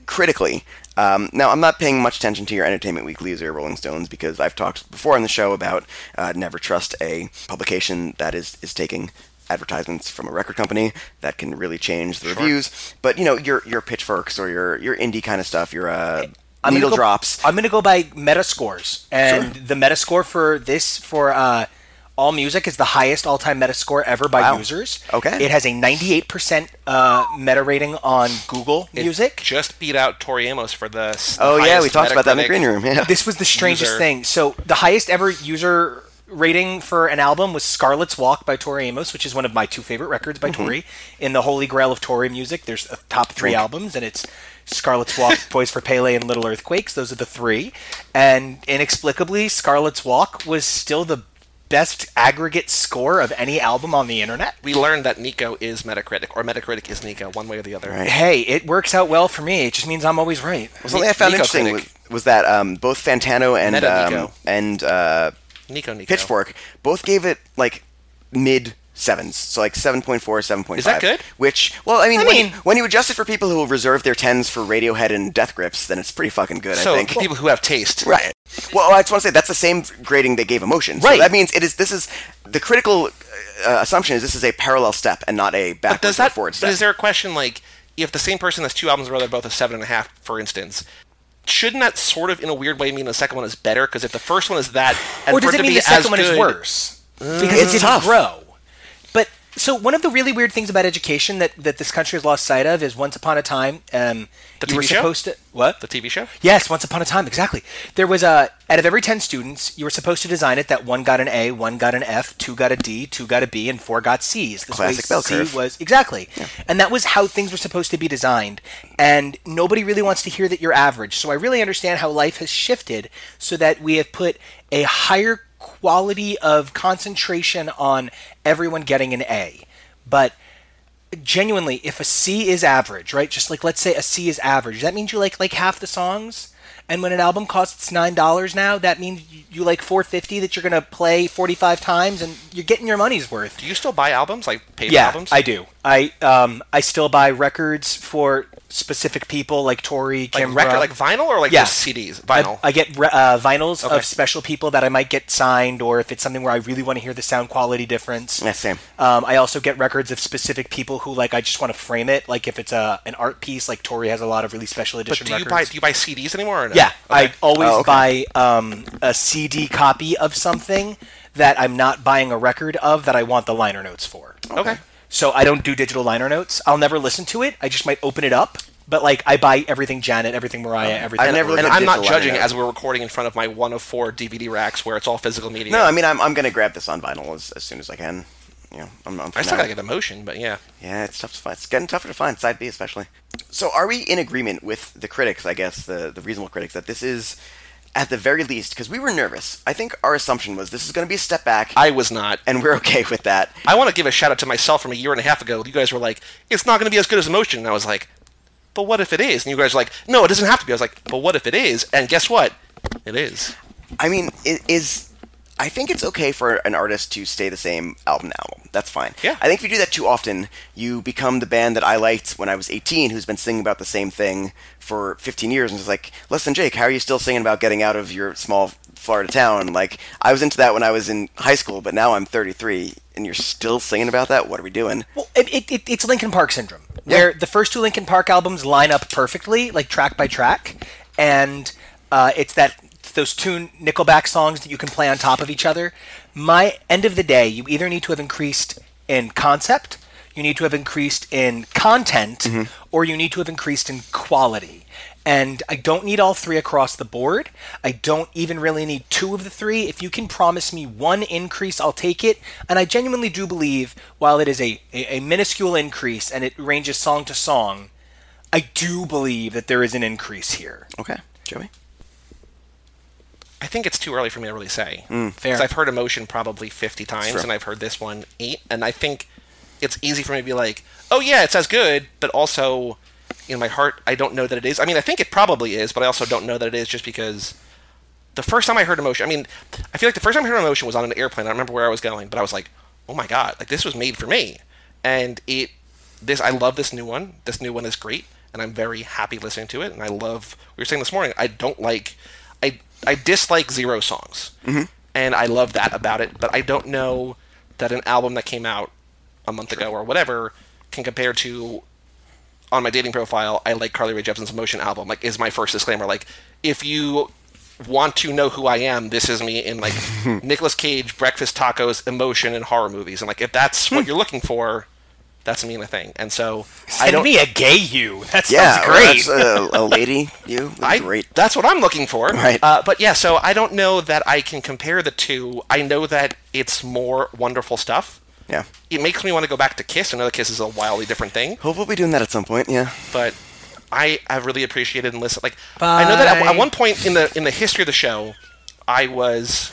critically. Um, now, I'm not paying much attention to your Entertainment Weeklies or Rolling Stones because I've talked before on the show about uh, never trust a publication that is, is taking advertisements from a record company that can really change the reviews. But you know, your your pitchforks or your your indie kind of stuff, your uh, I'm needle go, drops. I'm gonna go by Metascores, and the Metascore for this for uh, all music is the highest all-time Metascore ever by Wow. users. Okay. It has a 98% uh, meta rating on Google It Music. just beat out Tori Amos for the. s- Oh yeah, we talked about that in the green room. Yeah. This was the strangest User. thing. So the highest ever user rating for an album was Scarlet's Walk by Tori Amos, which is one of my two favorite records by Tori. In the Holy Grail of Tori music, there's a top three Drink. albums, and it's Scarlet's Walk, Boys for Pele, and Little Earthquakes. Those are the three. And inexplicably, Scarlet's Walk was still the best aggregate score of any album on the internet. We learned that Nico is Metacritic, or Metacritic is Nico, one way or the other. Right. Hey, it works out well for me. It just means I'm always right. Something I found Nico interesting was, was that um, both Fantano and um, and uh, Nico, Nico. Pitchfork both gave it like mid sevens, so like 7.4, 7.5. Is that good? Which, well, I mean, I when, mean- you, when you adjust it for people who reserve their tens for Radiohead and Death Grips, then it's pretty fucking good, So I think. people who have taste. Right. Well, I just want to say that's the same grading they gave Emotion. So Right. that means it is. This is the critical uh, assumption is this is a parallel step and not a But backwards does or that? forward But step. is there a question like if the same person has two albums a they're both a seven and a half, for instance? Shouldn't that sort of, in a weird way, mean the second one is better? Because if the first one is that, and or does it it to mean be the second as one is worse uh, because It's it didn't tough. grow? But so one of the really weird things about education that, that this country has lost sight of is once upon a time, um, The you were TV show? supposed to what? The TV show? Yes, once upon a time, exactly. There was a out of every ten students, you were supposed to design it that one got an A, one got an F, two got a D, two got a B, and four got C's. This Classic way bell C curve. was exactly, and that was how things were supposed to be designed. And nobody really wants to hear that you're average. So I really understand how life has shifted, so that we have put a higher quality of concentration on everyone getting an A, but genuinely, if a C is average, right? Just like let's say a C is average, that means you like like half the songs. and when an album costs nine dollars now, that means you, you like four fifty that you're gonna play forty five times, and you're getting your money's worth. Do you still buy albums, like paid Yeah, albums? I do. I um I still buy records for specific people like Tori, Like Kim, record, like vinyl, or like Yeah. just CDs? Vinyl. I, I get uh, vinyls Okay. of special people that I might get signed, or if it's something where I really want to hear the sound quality difference. Yeah, same. Um, I also get records of specific people who like I just want to frame it. Like if it's a an art piece, like Tori has a lot of really special but edition do you buy do you buy CDs anymore? Or no? yeah, I always Oh, okay. buy um, a CD copy of something that I'm not buying a record of that I want the liner notes for. okay. So I don't do digital liner notes. I'll never listen to it. I just might open it up. But like I buy everything Janet, everything Mariah, everything. I never And I'm not judging as we're recording in front of my one of four DVD racks where it's all physical media. No, I mean I'm, I'm gonna grab this on vinyl as, as soon as I can. You know, I'm, I'm I still gotta get emotion, but yeah. Yeah, it's tough to find. It's getting tougher to find, side B especially. So, are we in agreement with the critics? I guess the the reasonable critics that this is, at the very least, because we were nervous. I think our assumption was this is going to be a step back, I was not. and we're okay with that. I want to give a shout out to myself from a year and a half ago. You guys were like, "It's not going to be as good as Emotion," and I was like, "But what if it is?" And you guys were like, "No, it doesn't have to be." I was like, "But what if it is?" And guess what? It is. I mean, it is. I think it's okay for an artist to stay the same album to album. That's fine. Yeah. I think if you do that too often, you become the band that I liked when I was 18, who's been singing about the same thing for 15 years, and it's like, listen, Jake, how are you still singing about getting out of your small Florida town? Like, I was into that when I was in high school, but now I'm 33, and you're still singing about that. What are we doing? Well, it, it, it, it's Linkin Park syndrome, where the first two Linkin Park albums line up perfectly, like track by track, and uh, it's that those two Nickelback songs that you can play on top of each other. My end of the day, you either need to have increased in concept, you need to have increased in content, mm-hmm. or you need to have increased in quality. And I don't need all three across the board. I don't even really need two of the three. If you can promise me one increase, I'll take it. And I genuinely do believe, while it is a, a, a minuscule increase and it ranges song to song, I do believe that there is an increase here. Okay, Joey. I think it's too early for me to really say. Mm. Fair. Because I've heard Emotion probably 50 times, and I've heard this one eight, and I think it's easy for me to be like, oh yeah, it's as good, but also in my heart, I don't know that it is. I mean, I think it probably is, but I also don't know that it is just because the first time I heard Emotion, I mean, I feel like the first time I heard Emotion was on an airplane. I don't remember where I was going, but I was like, oh my god, like this was made for me, and it, this, I love this new one. This new one is great, and I'm very happy listening to it. And I love. We were saying this morning, I don't like, I, I dislike zero songs, mm-hmm. and I love that about it. But I don't know that an album that came out a month ago or whatever can compare to on my dating profile, I like Carly Rae Jepsen's Emotion album. Like, is my first disclaimer. Like, if you want to know who I am, this is me in like Nicolas Cage, breakfast tacos, emotion, and horror movies. And like, if that's what you're looking for, that's me in a thing. And so I don't. me a gay you. That sounds Yeah, great. that's A, a lady, you. I, great. That's what I'm looking for. Right. Uh, but yeah, so I don't know that I can compare the two. I know that it's more wonderful stuff. Yeah. It makes me want to go back to Kiss. I know that Kiss is a wildly different thing. Hope we'll be doing that at some point. Yeah. but I I really appreciated and listened. Like I know that at, at one point in the in the history of the show, I was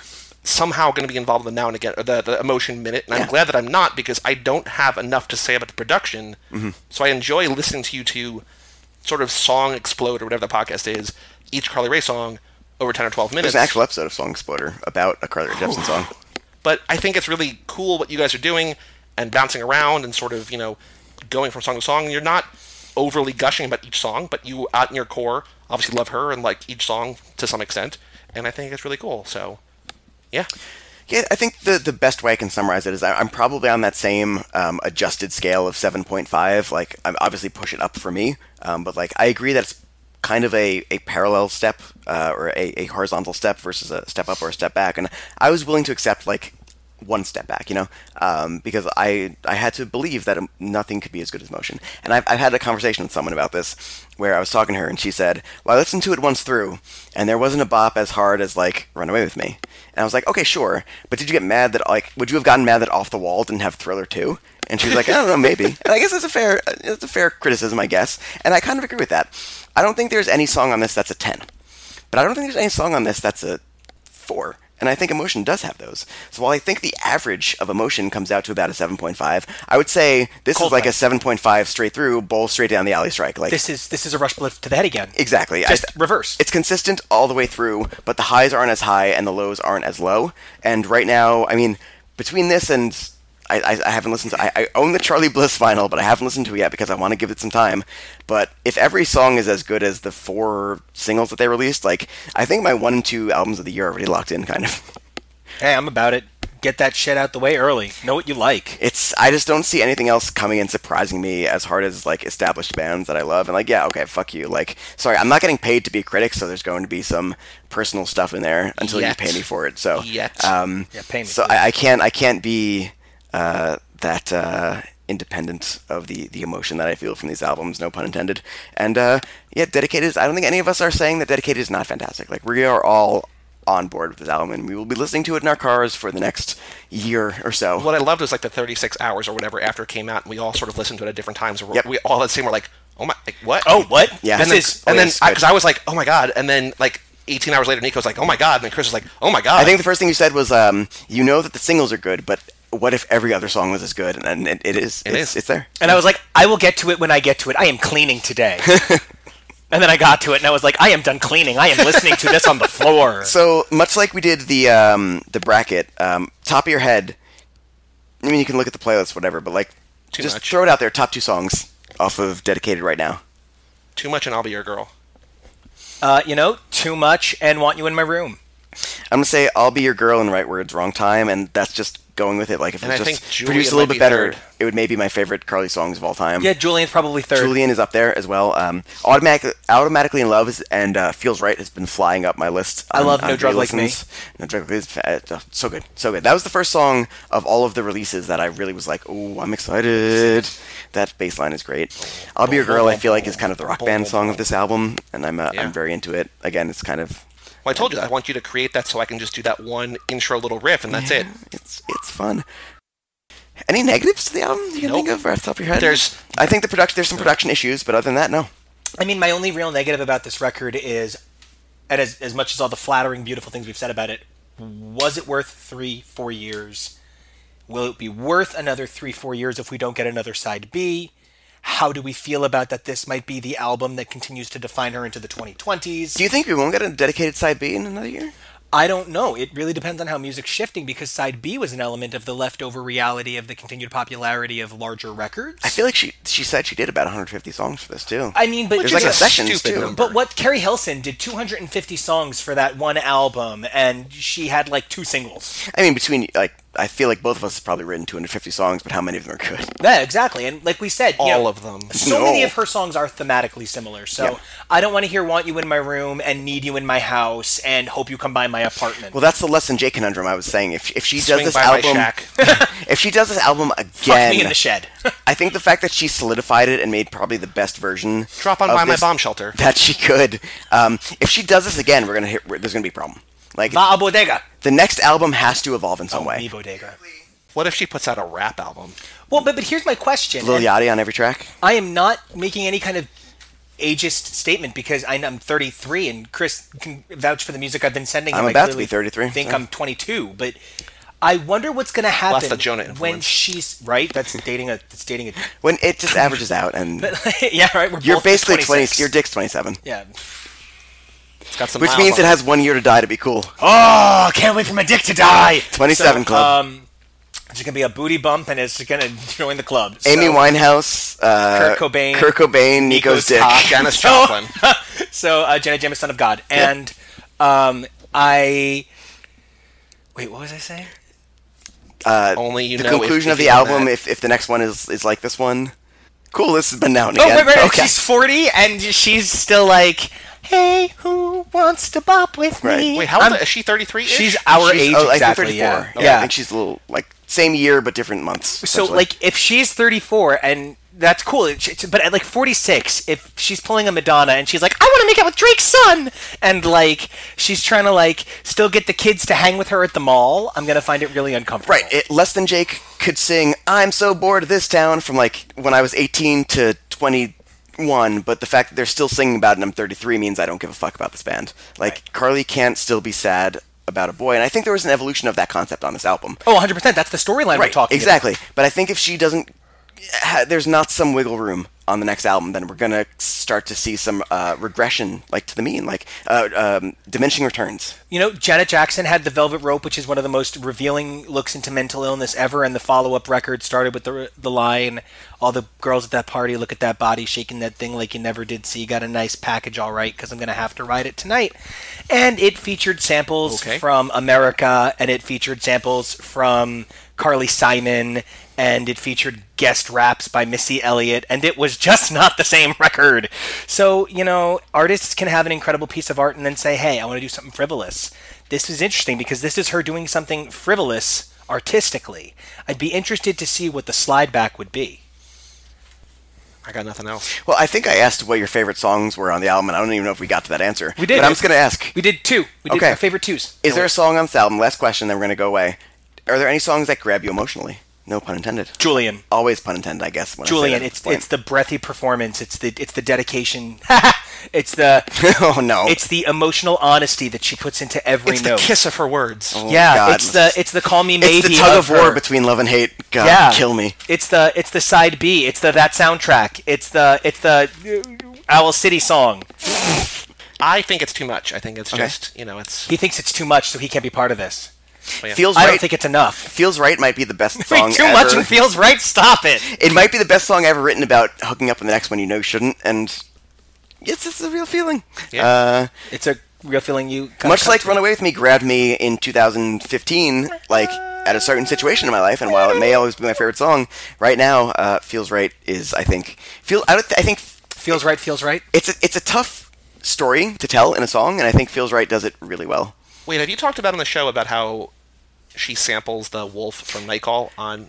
somehow going to be involved in the now and again or the, the emotion minute, and I'm glad that I'm not because I don't have enough to say about the production. Mm-hmm. So I enjoy listening to you two sort of song explode or whatever the podcast is, each Carly Rae song over ten or twelve minutes. There's an actual episode of Song Exploder about a Carly Rae Jepsen song. But I think it's really cool what you guys are doing and bouncing around and sort of, you know, going from song to song. And you're not overly gushing about each song, but you, out in your core, obviously love her and like each song to some extent. And I think it's really cool. So, yeah. Yeah, I think the the best way I can summarize it is I- I'm probably on that same um, adjusted scale of 7.5. Like, I'm obviously push it up for me, um, but like I agree that it's kind of a, a parallel step uh, or a, a horizontal step versus a step up or a step back, and I was willing to accept like one step back, you know, um, because I I had to believe that nothing could be as good as motion. And I've, I've had a conversation with someone about this where I was talking to her and she said, "Well, I listened to it once through, and there wasn't a bop as hard as like Run Away with Me." And I was like, "Okay, sure, but did you get mad that like would you have gotten mad that Off the Wall didn't have Thriller too?" And she was like, "I don't know, maybe." And I guess that's a fair it's a fair criticism, I guess, and I kind of agree with that. I don't think there's any song on this that's a ten, but I don't think there's any song on this that's a four. And I think Emotion does have those. So while I think the average of Emotion comes out to about a 7.5, I would say this is like a 7.5 straight through, bowl straight down the alley strike. Like This is this is a rush lift to the head again. exactly. Just th- reverse. It's consistent all the way through, but the highs aren't as high and the lows aren't as low. And right now, I mean, between this and I, I, I haven't listened to. I, I own the Charly Bliss vinyl, but I haven't listened to it yet because I want to give it some time. But if every song is as good as the four singles that they released, like I think my one and two albums of the year are already locked in, kind of. Hey, I'm about it. Get that shit out the way early. Know what you like. It's I just don't see anything else coming and surprising me as hard as like established bands that I love. And like, yeah, okay, fuck you. Like, sorry, I'm not getting paid to be a critic, so there's going to be some personal stuff in there until Yet. you pay me for it. So Yet. um, Yeah, pay me, So. I, I can't I can't be uh, that uh, independent of the the emotion that I feel from these albums. No pun intended. And uh, yeah, dedicated. I don't think any of us are saying that dedicated is not fantastic. Like we are all on board with this album, and we will be listening to it in our cars for the next year or so. What I loved was like the 36 hours or whatever after it came out, and we all sort of listened to it at different times. Yep. We all at the same were like, oh my, like, what? Oh, what? Yeah. This and then, is and then because good. I, was like, oh my god, and then like 18 hours later, Nico's like, oh my god, and then Chris was like, oh my god. I think the first thing you said was, um, you know that the singles are good, but what if every other song was as good? And it, it is. It it's, is. It's there. And I was like, I will get to it when I get to it. I am cleaning today. and then I got to it and I was like, I am done cleaning. I am listening to this on the floor. So much like we did the um, the bracket, um, top of your head. I mean, you can look at the playlist, whatever, but like, Too just much. throw it out there. Top two songs off of Dedicated right now. too much, and I'll be your girl. Uh, you know, too much and want you in my room. I'm gonna say "I'll Be Your Girl" in right words, wrong time, and that's just going with it. Like if And it's I just produced a little bit be better, third. it would maybe be my favorite Carly songs of all time. Yeah, Julian's probably third. Julian is up there as well. Um, automatic, automatically in love is, and uh, feels right has been flying up my list. I love on No Drug Like re-listens. No drug like me. so good, so good. That was the first song of all of the releases that I really was like, oh, I'm excited. That bass line is great. I'll be your girl. I feel like is kind of the rock band song of this album, and I'm uh, Yeah. I'm very into it. Again, it's kind of Well, I told you I want you to create that so I can just do that one intro little riff, and that's it. it's it's fun. Any negatives to the album you can Nope. think of right off the top of your head? There's- I think the production there's some production issues, but other than that, no. I mean, my only real negative about this record is, and as, as much as all the flattering, beautiful things we've said about it, was it worth three, four years? Will it be worth another three, four years if we don't get another side B? How do we feel about that this might be the album that continues to define her into the 2020s? Do you think we won't get a dedicated side B in another year? I don't know. It really depends on how music's shifting because side B was an element of the leftover reality of the continued popularity of larger records. I feel like she she said she did about 150 songs for this too. I mean, but There's like a stupid too. number. But what Keri Hilson did 250 songs for that one album, and she had like two singles. I mean, between like I feel like both of us have probably written 250 songs, but how many of them are good? Yeah, exactly. And like we said, you All know, of them. So No. many of her songs are thematically similar. So Yeah. I don't want to hear "Want You in My Room" and "Need You in My House" and "Hope You Come by My Apartment." Well, that's the Less Than Jake conundrum I was saying. If if she does this by album, shack. if she does this album again, Fuck me in again, the shed. I think the fact that she solidified it and made probably the best version. Drop on of by my bomb shelter. That she could. Um, if she does this again, we're gonna hit. There's gonna be a problem. Like Va a bodega. the next album has to evolve in some Oh, way. mi bodega. What if she puts out a rap album? Well, but but here's my question. Lil and Yachty on every track. I am not making any kind of ageist statement because I- I'm 33 and Chris can vouch for the music I've been sending him. I'm I about to be 33, think so. I'm 22, but I wonder what's going to happen the Jonah when she's right. That's dating a. That's dating a. When it just averages out, and yeah, right. We're you're both basically 26. 20. Your dick's 27, Yeah. It's got some which means on it has one year to die to be cool. Oh, can't wait for my dick to die. 27 So, club. Um, it's gonna be a booty bump, and it's gonna join the club. So, Amy Winehouse, uh, Kurt Cobain, Kurt Cobain, Nico's, Nico's dick. cock. Janis So- Joplin. So uh, Jenna Jameson, son of God, and um, I. Wait, what was I saying? Only you the know. conclusion if of the album, that. if, if the next one is, is like this one, cool. This has been now and Oh, again. right, right. Okay. She's 40, and she's still like, "Hey, who wants to bop with Right. me?" Wait, how old I'm- is she? Thirty-three. She's our She's- age oh, I think exactly. 34. Yeah. yeah, I think she's a little like same year but different months. So, like, if she's 34 and that's cool, it's- but at like 46, if she's pulling a Madonna and she's like, I want to make out with Drake's son, and like she's trying to like still get the kids to hang with her at the mall, I'm gonna find it really uncomfortable. Right. It, Less Than Jake could sing I'm so bored of this town from like when I was 18 to 21, but the fact that they're still singing about it and I'm 33 means I don't give a fuck about this band. Like Carly can't still be sad about a boy, and I think there was an evolution of that concept on this album. Oh, 100. percent That's the storyline we're talking. about. exactly. But I think if she doesn't, there's not some wiggle room on the next album, then we're gonna start to see some uh, regression, like to the mean, like uh, um, diminishing returns. You know, Janet Jackson had the Velvet Rope, which is one of the most revealing looks into mental illness ever, and the follow-up record started with the the line, "All the girls at that party look at that body shaking that thing like you never did see. Got a nice package, all right, because I'm gonna have to ride it tonight." And it featured samples Okay. from America, and it featured samples from Carly Simon, and it featured guest raps by Missy Elliott, and it was just not the same record. So, you know, artists can have an incredible piece of art and then say, hey, I want to do something frivolous. This is interesting because this is her doing something frivolous artistically. I'd be interested to see what the slide back would be. I got nothing else. Well, I think I asked what your favorite songs were on the album, and I don't even know if we got to that answer. We did. But I'm just gonna ask: We did two. We did Okay. our favorite twos. Is there a song on this album? Last question, then we're gonna go away. Are there any songs that grab you emotionally? No pun intended. Julian? Always pun intended, I guess. When I Julian, that. it's Explain. it's the breathy performance. It's the it's the dedication. it's the oh no. it's the emotional honesty that she puts into every note. It's the kiss of her words. Oh, yeah, God. it's the it's the call me maybe. It's the tug of, war her. between love and hate. God, yeah, kill me. It's the it's the side B. It's the that soundtrack. It's the it's the Owl City song. I think it's too much. I think it's Okay. just you know it's. He thinks it's too much, so he can't be part of this. Well, yeah. Feels I right. don't think it's enough. Feels right might be the best Wait, song too ever. much and feels right. Stop it. it might be the best song ever written about hooking up with the next one you know you shouldn't, and it's it's a real feeling. Yeah. Uh, It's a real feeling you. gotta much come like to. "Run Away with Me" grabbed me in 2015, like at a certain situation in my life, and while it may always be my favorite song, right now, uh, "Feels Right" is I think feel I, don't th- I think feels right. Feels right. it's a, it's a tough story to tell in a song, and I think "Feels Right" does it really well. Wait, have you talked about on the show about how she samples the wolf from Night Call on?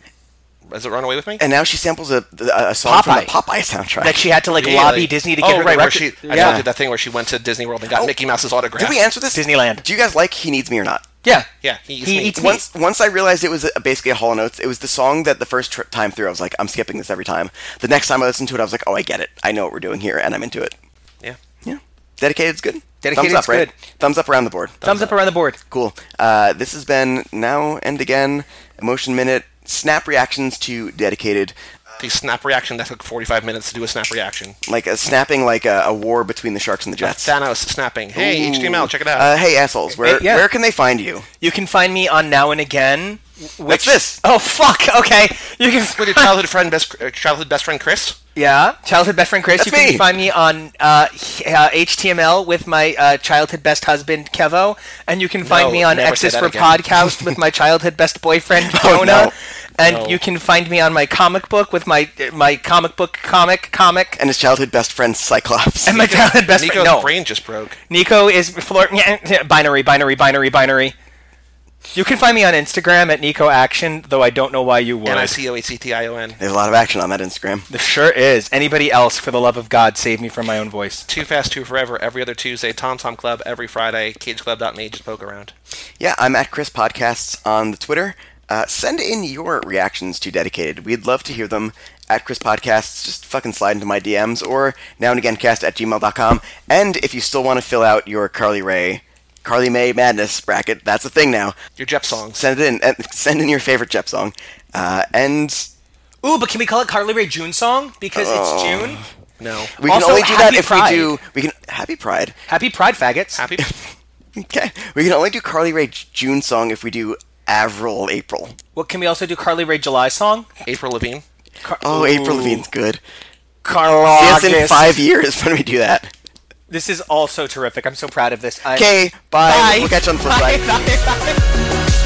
Does it run away with me? And now she samples a, a, a song from the Popeye. Popeye soundtrack. That she had to like Really? lobby Disney to oh, get her right, the where record. she I yeah. did that thing where she went to Disney World and got Oh. Mickey Mouse's autograph. Did we answer this? Disneyland. Do you guys like "He Needs Me" or not? Yeah. Yeah, he eats He meat. eats meat. once once I realized it was a, basically a Hall and Oates, it was the song that the first tr- time through I was like, I'm skipping this every time. The next time I listened to it, I was like, oh, I get it. I know what we're doing here, and I'm into it. Dedicated's good. Dedicated's Thumbs up, right? good. Thumbs up around the board. Thumbs up around the board. Cool. Uh, this has been now and again emotion minute snap reactions to dedicated, The snap reaction that took 45 minutes to do a snap reaction. like a snapping like a, a war between the sharks and the jets. Thanos snapping. Hey, Ooh. HTML, check it out. Uh, hey assholes, where Uh, yeah. where can they find you? You can find me on Now and Again. Which, What's this? Oh fuck. Okay. You can With your childhood friend, best uh, childhood best friend Chris. Yeah, childhood best friend Chris. That's you can me. find me on uh, h- uh, HTML with my uh, childhood best husband Kevo, and you can find No, me on X's for again. podcast with my childhood best boyfriend Oh, Jonah, no. and No. you can find me on my comic book with my my comic book comic comic. And his childhood best friend Cyclops. And my childhood best Nico's friend. No, brain just broke. Nico is flirt. binary, binary, binary, binary. You can find me on Instagram at Nico Action, though I don't know why you would. N I C O H C T I O N. There's a lot of action on that Instagram. There sure is. Anybody else, for the love of God, save me from my own voice. Too Fast, Too Forever every other Tuesday. Tom Tom Club every Friday. CageClub.me. Just poke around. Yeah, I'm at Chris Podcasts on the Twitter. Uh, send in your reactions to Dedicated. We'd love to hear them at Chris Podcasts. Just fucking slide into my DMs or now and again cast at gmail.com. And if you still want to fill out your Carly Rae, Carly May Madness bracket, that's a thing now. Your Jep song. Send it in. And send in your favorite Jep song. Uh, and Ooh, but can we call it Carly Rae June song because it's June? No. we can Also, only do that Happy if Pride. we do. We can Happy Pride. Happy Pride, faggots. Happy. Okay, we can only do Carly Rae June song if we do Avril April. What can we also do? Carly Rae July song. April Levine. Car- Oh, April Levigne's good. Carla. See us in five years when we do that. This is all so terrific. I'm so proud of this. Okay, bye. Bye. We'll catch you on the flip side. bye, bye.